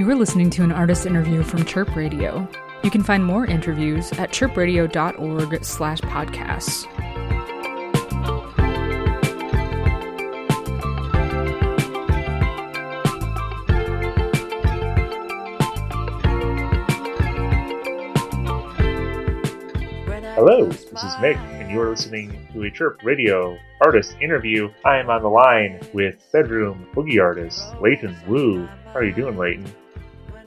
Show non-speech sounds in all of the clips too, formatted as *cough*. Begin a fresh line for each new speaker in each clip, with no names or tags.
You are listening to an artist interview from Chirp Radio. You can find more interviews at chirpradio.org slash podcasts.
Hello, this is Mick, and you are listening to a Chirp Radio artist interview. I am on the line with bedroom boogie artist Layton Wu. How are you doing, Layton?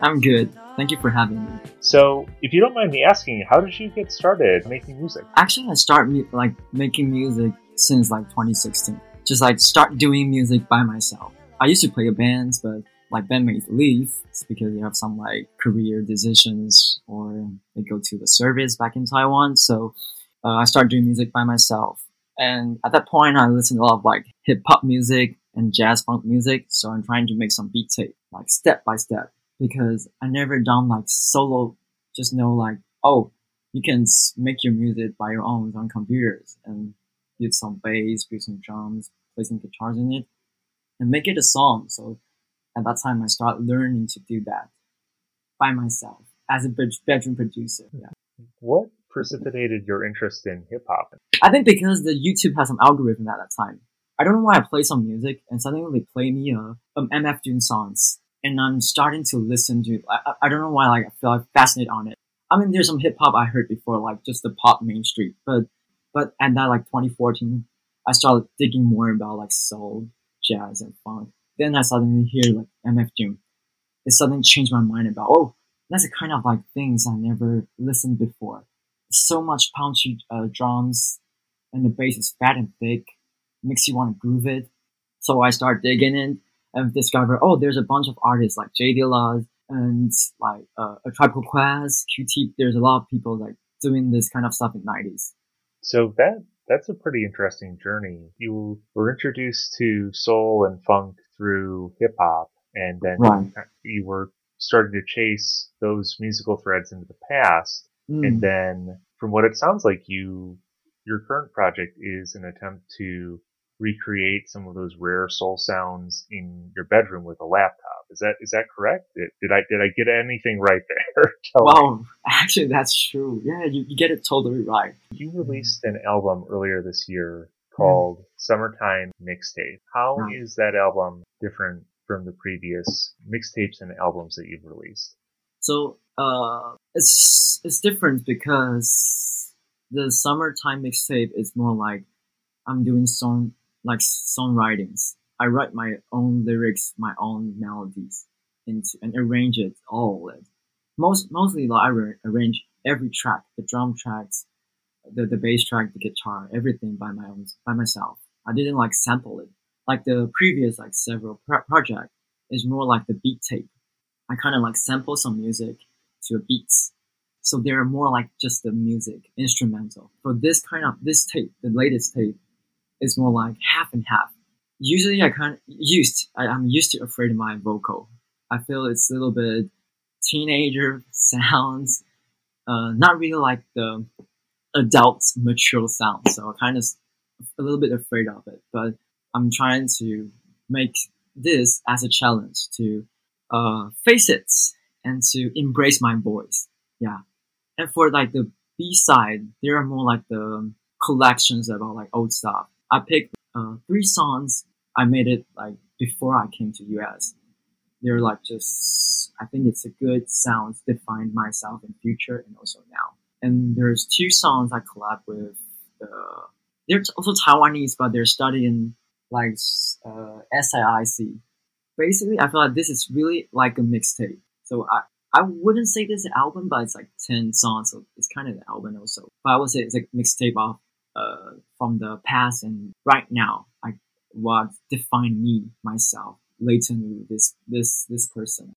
I'm good. Thank you for having me.
So, if you don't mind me asking, how did you get started making music?
Actually, I started like making music since like 2016. Just like start doing music by myself. I used to play in bands, but like bandmates leave because they have some like career decisions or they go to the service back in Taiwan. So uh, I started doing music by myself. And at that point, I listened to a lot of like hip hop music and jazz funk music. So I'm trying to make some beat tape, like step by step, because I never done like solo. Just know like, oh, you can make your music by your own on computers and build some bass, build some drums, play some guitars in it, and make it a song. So at that time, I started learning to do that by myself as a bedroom producer. Yeah.
What precipitated your interest in hip hop?
I think because the YouTube has some algorithm at that time. I don't know why I play some music and suddenly they play me uh, um, MF Doom songs, and I'm starting to listen to. I, I don't know why like I feel like fascinated on it. I mean, there's some hip hop I heard before, like just the pop mainstream, but but at that like 2014, I started digging more about like soul, jazz, and funk. Then I suddenly hear like MF Doom. It suddenly changed my mind about, oh, that's the kind of like things I never listened before. So much punchy uh, drums and the bass is fat and thick, makes you want to groove it. So I start digging in and discover, oh, there's a bunch of artists like J Dilla and like uh, a Tribe Called Quest, QT. There's a lot of people like doing this kind of stuff in 90s.
So that that's a pretty interesting journey. You were introduced to soul and funk through hip hop, and then
right.
you were starting to chase those musical threads into the past. Mm. And then, from what it sounds like, you your current project is an attempt to recreate some of those rare soul sounds in your bedroom with a laptop. Is that is that correct? Did, did I did I get anything right *laughs* there?
well, actually, that's true. Yeah, you, you get it totally right.
You released an album earlier this year called mm. Summertime Mixtape. How is that album different from the previous mixtapes and albums that you've released?
So, uh, it's it's different because the Summertime Mixtape is more like I'm doing song like songwritings. I write my own lyrics, my own melodies, into and arrange it all. Most mostly, like, I arrange every track, the drum tracks, the the bass track, the guitar, everything by my own by myself. I didn't like sample it. Like the previous like several pro- project is more like the beat tape. I kind of like sample some music to a beats. So they're more like just the music instrumental. For this kind of this tape, the latest tape, is more like half and half. Usually I kind of used I, I'm used to afraid of my vocal. I feel it's a little bit teenager sounds, uh, not really like the adult mature sound. So I kind of a little bit afraid of it, but I'm trying to make this as a challenge to uh, face it and to embrace my voice. Yeah. And for like the B side, there are more like the collections about like old stuff. I picked uh, three songs. I made it like before I came to US. They're like just, I think it's a good sound to define myself in future and also now and there's two songs I collab with. The, they're also Taiwanese, but they're studying like uh, SAIC. Basically, I feel like this is really like a mixtape. So I, I wouldn't say this is an album, but it's like 10 songs, so it's kind of an album also. But I would say it's like mixtape of uh, from the past and right now, like what define me, myself, Layton, this this this person.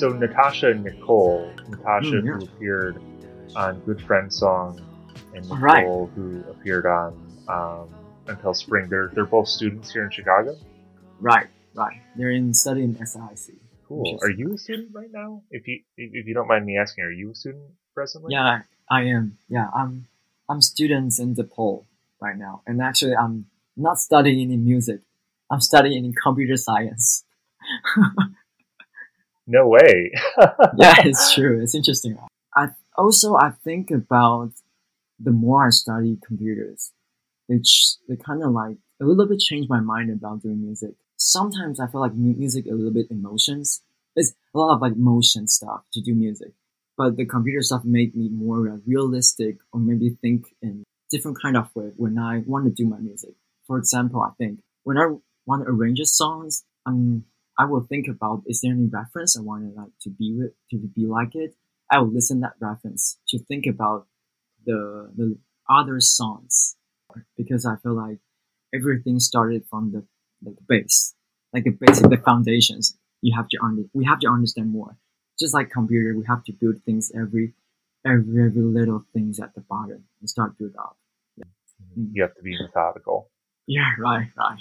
So Natasha and Nicole, Natasha
Mm,
who appeared on Good Friend Song, and Nicole
Right.
who appeared on um, Until Spring. They're they're both students here in Chicago.
Right, right. They're in studying SIC.
Cool. Are you a student right now? If you if if you don't mind me asking, are you a student presently?
Yeah, I am. Yeah, I'm. I'm students in DePaul right now, and actually, I'm not studying in music. I'm studying in computer science. *laughs*
No way. *laughs* *laughs*
yeah, it's true. It's interesting. I also I think about the more I study computers, which they kind of like a little bit change my mind about doing music. Sometimes I feel like music a little bit emotions. It's a lot of like motion stuff to do music, but the computer stuff made me more realistic or maybe think in different kind of way when I want to do my music. For example, I think when I want to arrange a songs, um, I will think about is there any reference I want to like to be with to be like it. I will listen that reference to think about the the other songs because I feel like everything started from the like the base, like the basic the foundations. You have to under we have to understand more. Just like computer, we have to build things every every every little things at the bottom and start build up. Mm-hmm. Mm.
you have to be methodical.
Yeah, right, right.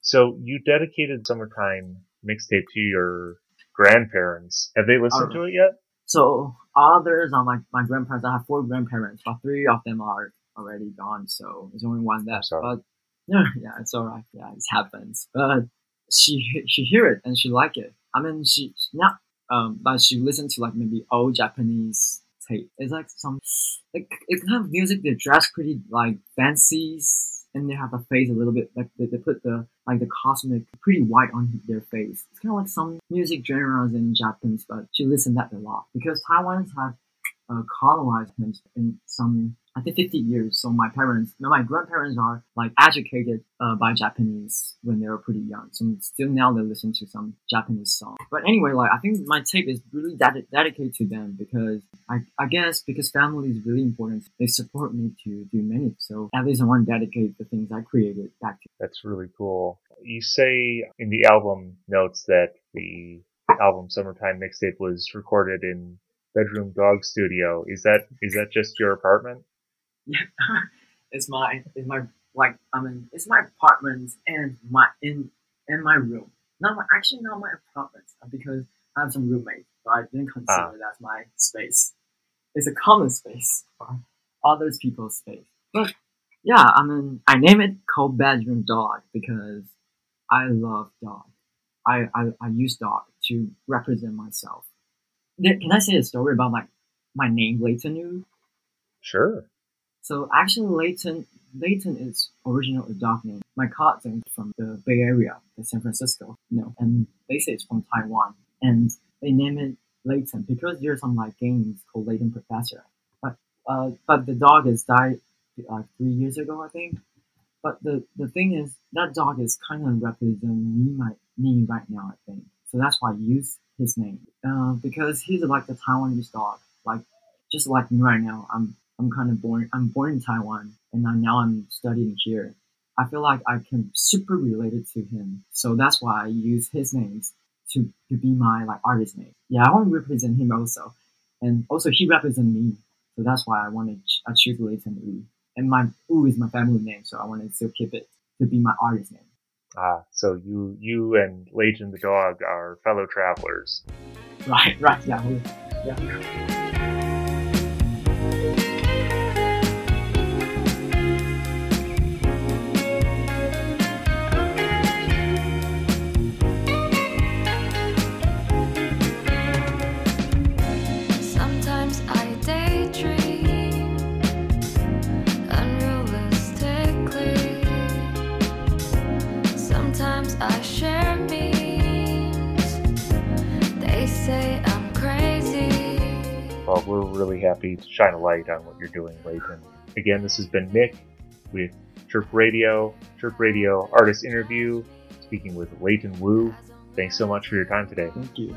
So you dedicated Summertime mixtape to your grandparents. Have they listened to it yet?
So others are like my grandparents. I have four grandparents, but three of them are already gone. So there's only one left. But no, *laughs* yeah, it's alright. Yeah, it happens. But she she hear it and she like it. I mean, she not um, but she listened to like maybe old Japanese tape. It's like some like it kind of music. They dress pretty like fancy, and they have a face a little bit like they, they put the like the cosmic pretty white on their face. It's kind of like some music genres in Japanese, but she listened that a lot because Taiwanese have uh, colonized in some I think 50 years. So my parents, my grandparents are like educated uh, by Japanese when they were pretty young. So still now they listen to some Japanese songs. But anyway, like I think my tape is really ded- dedicated to them because I, I guess because family is really important. They support me to do many. So at least I want to dedicate the things I created back to.
That's really cool. You say in the album notes that the album Summertime mixtape was recorded in bedroom dog studio. Is that is that just your apartment? *laughs*
it's my it's my like I mean it's my apartment and my in in my room. Not my actually not my apartment uh, because I have some roommates, but I didn't consider
Ah.
that my space. It's a common space for others people's space. But yeah, I mean I name it called bedroom dog because I love dog. I, I, I use dog to represent myself. Can I say a story about like my name Layton Yu?
Sure.
So actually, Layton Layton is original a dog name. My cousin from the Bay Area, the San Francisco, you know, and they say it's from Taiwan, and they name it Layton because there's some like games called Layton Professor. But uh, but the dog has died uh, three years ago, I think. But the the thing is, that dog is kind of representing me my me right now, I think. So that's why I use his name uh, because he's like the Taiwanese dog, like just like me right now. I'm I'm kind of born. I'm born in Taiwan, and now I'm studying here. I feel like I can super related to him, so that's why I use his names to to be my like artist name. Yeah, I want to represent him also, and also he represents me, so that's why I wanted I choose Layton Wu, and my Wu is my family name, so I wanted to still keep it to be my artist name.
Ah, so you you and Layton the dog are fellow travelers.
Right, right, yeah, we- yeah.
Really happy to shine a light on what you're doing, Layton. Again, this has been Mick with Chirp Radio, Chirp Radio Artist Interview, speaking with Layton Wu. Thanks so much for your time today.
Thank you.